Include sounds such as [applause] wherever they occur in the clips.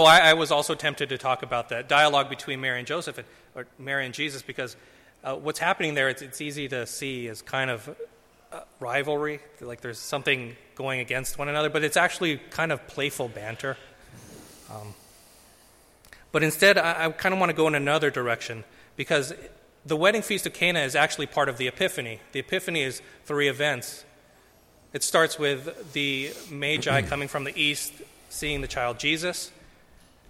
Oh, I, I, was also tempted to talk about that dialogue between Mary and Joseph, and, or Mary and Jesus, because uh, what's happening there, it's, it's, easy to see as kind of uh, rivalry, like there's something going against one another, but it's actually kind of playful banter. Um, but instead, I, I kind of want to go in another direction, because the wedding feast of Cana is actually part of the Epiphany. The Epiphany is three events. It starts with the Magi [clears throat] coming from the east, seeing the child Jesus.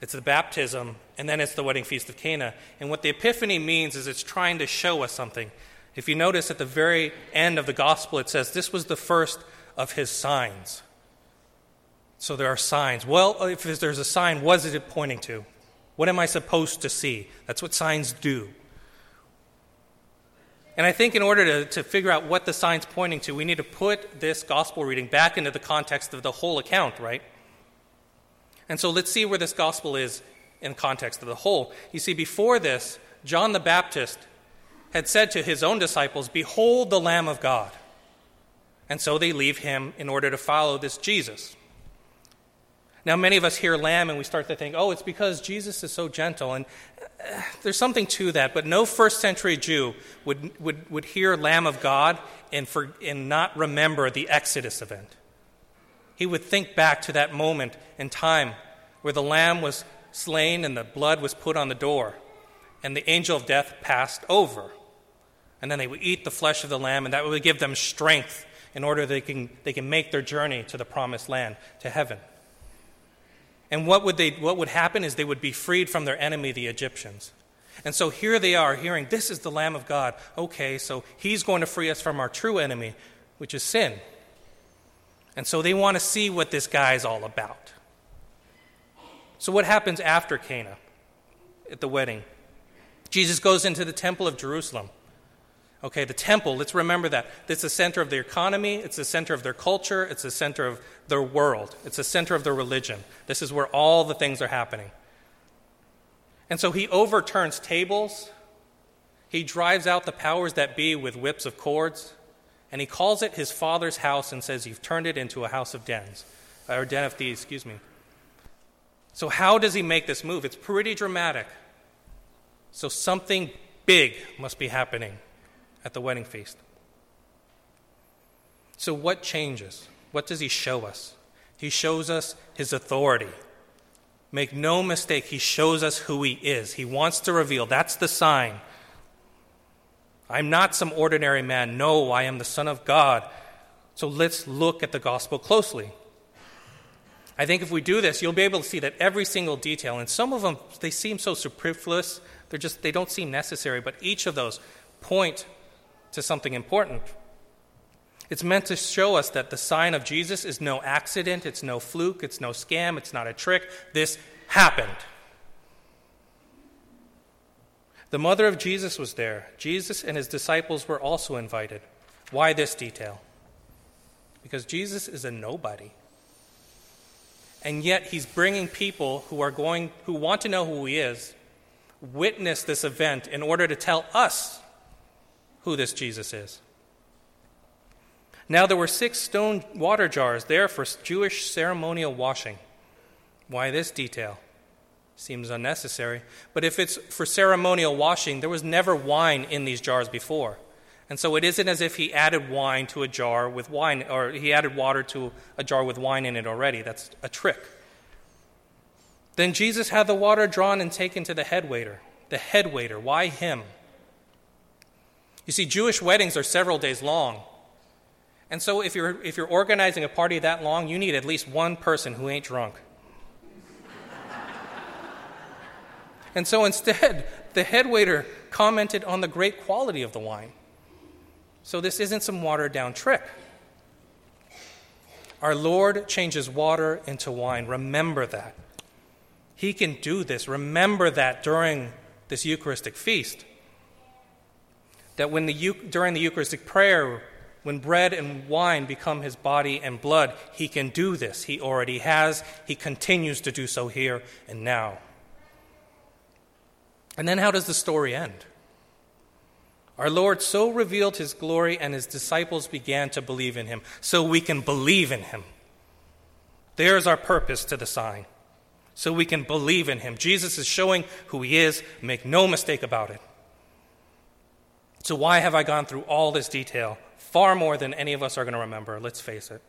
It's the baptism, and then it's the wedding feast of Cana. And what the Epiphany means is it's trying to show us something. If you notice at the very end of the gospel, it says this was the first of his signs. So there are signs. Well, if there's a sign, what is it pointing to? What am I supposed to see? That's what signs do. And I think in order to, to figure out what the sign's pointing to, we need to put this gospel reading back into the context of the whole account, right? And so let's see where this gospel is in context of the whole. You see, before this, John the Baptist had said to his own disciples, Behold the Lamb of God. And so they leave him in order to follow this Jesus. Now, many of us hear lamb and we start to think, oh, it's because Jesus is so gentle. And uh, there's something to that, but no first century Jew would, would, would hear Lamb of God and, for, and not remember the Exodus event he would think back to that moment in time where the lamb was slain and the blood was put on the door, and the angel of death passed over. And then they would eat the flesh of the lamb, and that would give them strength in order they can, they can make their journey to the promised land, to heaven. And what would, they, what would happen is they would be freed from their enemy, the Egyptians. And so here they are hearing, This is the Lamb of God. Okay, so he's going to free us from our true enemy, which is sin. And so they want to see what this guy's all about. So, what happens after Cana at the wedding? Jesus goes into the temple of Jerusalem. Okay, the temple, let's remember that. It's the center of their economy, it's the center of their culture, it's the center of their world, it's the center of their religion. This is where all the things are happening. And so he overturns tables, he drives out the powers that be with whips of cords, and he calls it his father's house and says, You've turned it into a house of dens, or den of thieves, excuse me. So, how does he make this move? It's pretty dramatic. So, something big must be happening at the wedding feast. So, what changes? What does he show us? He shows us his authority. Make no mistake, he shows us who he is. He wants to reveal. That's the sign. I'm not some ordinary man. No, I am the Son of God. So let's look at the gospel closely. I think if we do this, you'll be able to see that every single detail, and some of them, they seem so superfluous, they're just, they don't seem necessary, but each of those point to something important. It's meant to show us that the sign of Jesus is no accident, it's no fluke, it's no scam, it's not a trick. This happened. The mother of Jesus was there. Jesus and his disciples were also invited. Why this detail? Because Jesus is a nobody. And yet he's bringing people who are going who want to know who he is witness this event in order to tell us who this Jesus is. Now there were six stone water jars there for Jewish ceremonial washing. Why this detail? Seems unnecessary. But if it's for ceremonial washing, there was never wine in these jars before. And so it isn't as if he added wine to a jar with wine, or he added water to a jar with wine in it already. That's a trick. Then Jesus had the water drawn and taken to the head waiter. The head waiter, why him? You see, Jewish weddings are several days long. And so if you're, if you're organizing a party that long, you need at least one person who ain't drunk. And so instead, the head waiter commented on the great quality of the wine. So this isn't some watered down trick. Our Lord changes water into wine. Remember that. He can do this. Remember that during this Eucharistic feast. That when the, during the Eucharistic prayer, when bread and wine become his body and blood, he can do this. He already has. He continues to do so here and now. And then how does the story end? Our Lord so revealed his glory, and his disciples began to believe in him, so we can believe in him. There's our purpose to the sign so we can believe in him. Jesus is showing who he is, make no mistake about it. So, why have I gone through all this detail? Far more than any of us are going to remember, let's face it.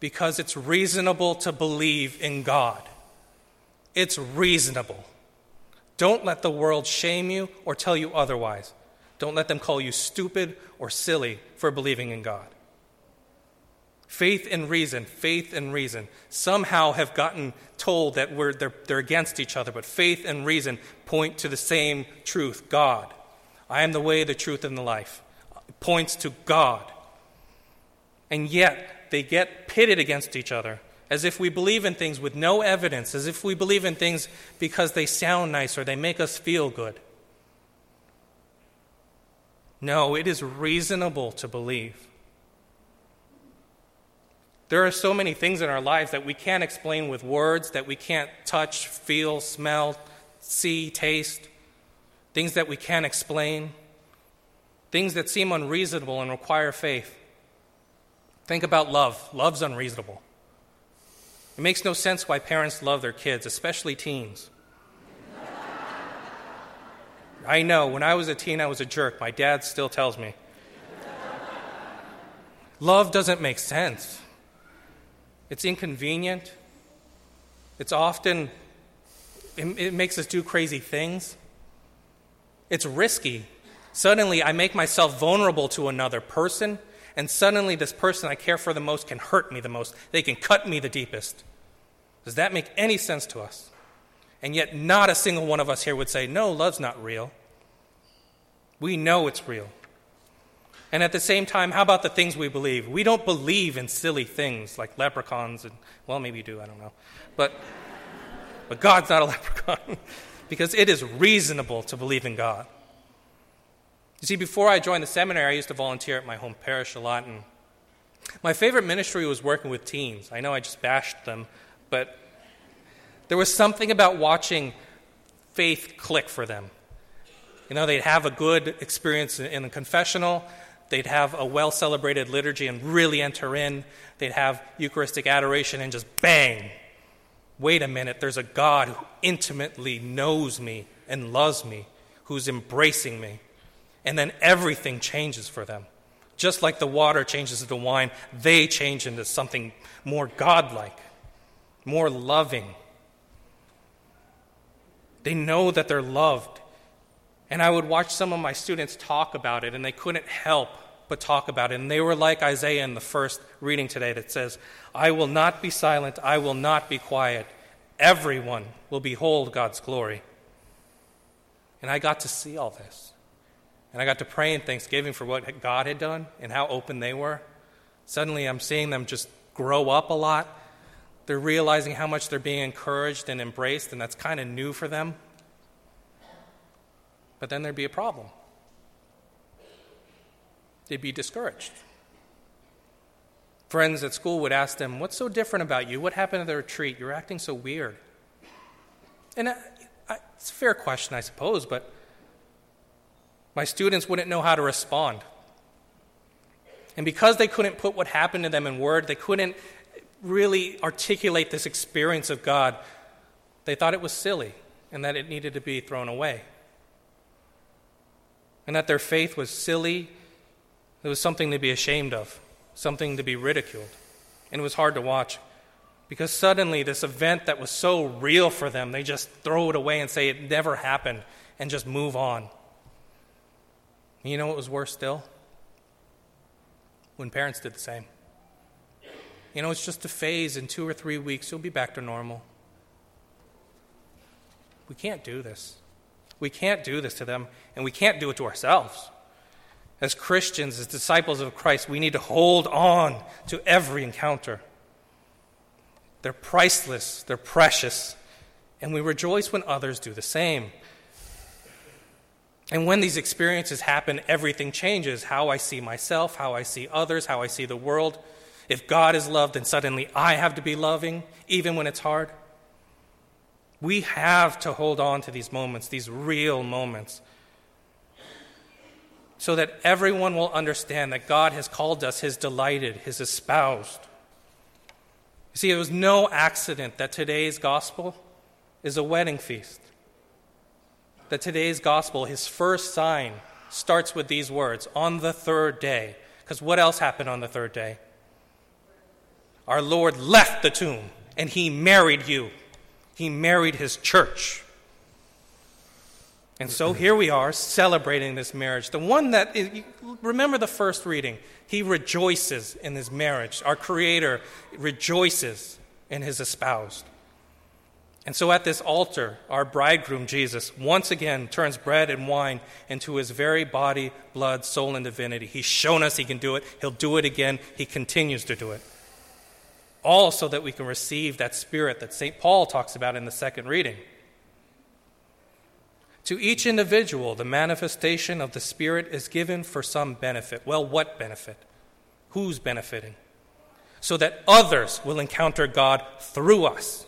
Because it's reasonable to believe in God. It's reasonable. Don't let the world shame you or tell you otherwise. Don't let them call you stupid or silly for believing in God. Faith and reason, faith and reason somehow have gotten told that we're, they're, they're against each other, but faith and reason point to the same truth God. I am the way, the truth, and the life. It points to God. And yet, they get pitted against each other as if we believe in things with no evidence, as if we believe in things because they sound nice or they make us feel good. No, it is reasonable to believe. There are so many things in our lives that we can't explain with words, that we can't touch, feel, smell, see, taste, things that we can't explain, things that seem unreasonable and require faith. Think about love. Love's unreasonable. It makes no sense why parents love their kids, especially teens. I know, when I was a teen, I was a jerk. My dad still tells me. Love doesn't make sense. It's inconvenient. It's often, it, it makes us do crazy things. It's risky. Suddenly, I make myself vulnerable to another person, and suddenly, this person I care for the most can hurt me the most. They can cut me the deepest. Does that make any sense to us? And yet, not a single one of us here would say, No, love's not real. We know it's real. And at the same time, how about the things we believe? We don't believe in silly things like leprechauns and, well, maybe you do, I don't know. But, but God's not a [laughs] leprechaun [laughs] because it is reasonable to believe in God. You see, before I joined the seminary, I used to volunteer at my home parish a lot. And my favorite ministry was working with teens. I know I just bashed them, but there was something about watching faith click for them. You know, they'd have a good experience in the confessional, They'd have a well celebrated liturgy and really enter in. They'd have Eucharistic adoration and just bang. Wait a minute, there's a God who intimately knows me and loves me, who's embracing me. And then everything changes for them. Just like the water changes into wine, they change into something more godlike, more loving. They know that they're loved and I would watch some of my students talk about it, and they couldn't help but talk about it. And they were like Isaiah in the first reading today that says, I will not be silent, I will not be quiet. Everyone will behold God's glory. And I got to see all this. And I got to pray in thanksgiving for what God had done and how open they were. Suddenly, I'm seeing them just grow up a lot. They're realizing how much they're being encouraged and embraced, and that's kind of new for them but then there'd be a problem. They'd be discouraged. Friends at school would ask them, What's so different about you? What happened at the retreat? You're acting so weird. And I, I, it's a fair question, I suppose, but my students wouldn't know how to respond. And because they couldn't put what happened to them in word, they couldn't really articulate this experience of God, they thought it was silly and that it needed to be thrown away and that their faith was silly. It was something to be ashamed of, something to be ridiculed. And it was hard to watch because suddenly this event that was so real for them, they just throw it away and say it never happened and just move on. And you know what was worse still? When parents did the same. You know, it's just a phase. In two or three weeks, you'll be back to normal. We can't do this. We can't do this to them, and we can't do it to ourselves. As Christians, as disciples of Christ, we need to hold on to every encounter. They're priceless, they're precious, and we rejoice when others do the same. And when these experiences happen, everything changes how I see myself, how I see others, how I see the world. If God is loved, then suddenly I have to be loving, even when it's hard. We have to hold on to these moments, these real moments, so that everyone will understand that God has called us his delighted, his espoused. You see, it was no accident that today's gospel is a wedding feast. That today's gospel, his first sign, starts with these words on the third day. Because what else happened on the third day? Our Lord left the tomb and he married you. He married his church. And so [clears throat] here we are celebrating this marriage. The one that, remember the first reading, he rejoices in his marriage. Our Creator rejoices in his espoused. And so at this altar, our bridegroom, Jesus, once again turns bread and wine into his very body, blood, soul, and divinity. He's shown us he can do it. He'll do it again. He continues to do it. All so that we can receive that spirit that St. Paul talks about in the second reading. To each individual, the manifestation of the Spirit is given for some benefit. Well, what benefit? Who's benefiting? So that others will encounter God through us.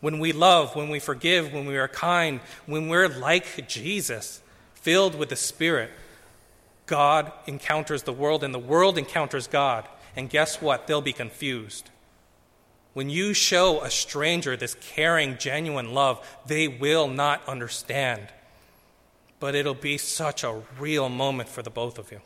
When we love, when we forgive, when we are kind, when we're like Jesus, filled with the Spirit, God encounters the world and the world encounters God. And guess what? They'll be confused. When you show a stranger this caring, genuine love, they will not understand. But it'll be such a real moment for the both of you.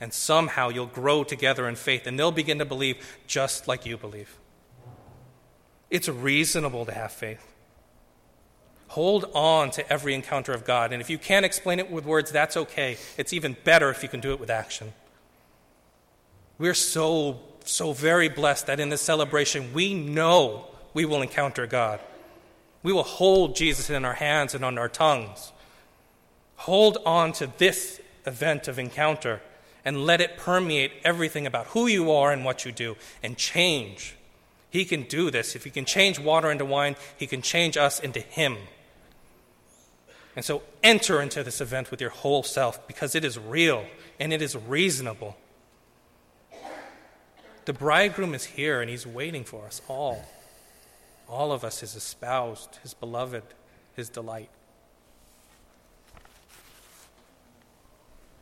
And somehow you'll grow together in faith, and they'll begin to believe just like you believe. It's reasonable to have faith. Hold on to every encounter of God. And if you can't explain it with words, that's okay. It's even better if you can do it with action. We're so, so very blessed that in this celebration, we know we will encounter God. We will hold Jesus in our hands and on our tongues. Hold on to this event of encounter and let it permeate everything about who you are and what you do and change he can do this. If He can change water into wine, He can change us into Him. And so enter into this event with your whole self because it is real and it is reasonable. The bridegroom is here and He's waiting for us all. All of us, His espoused, His beloved, His delight.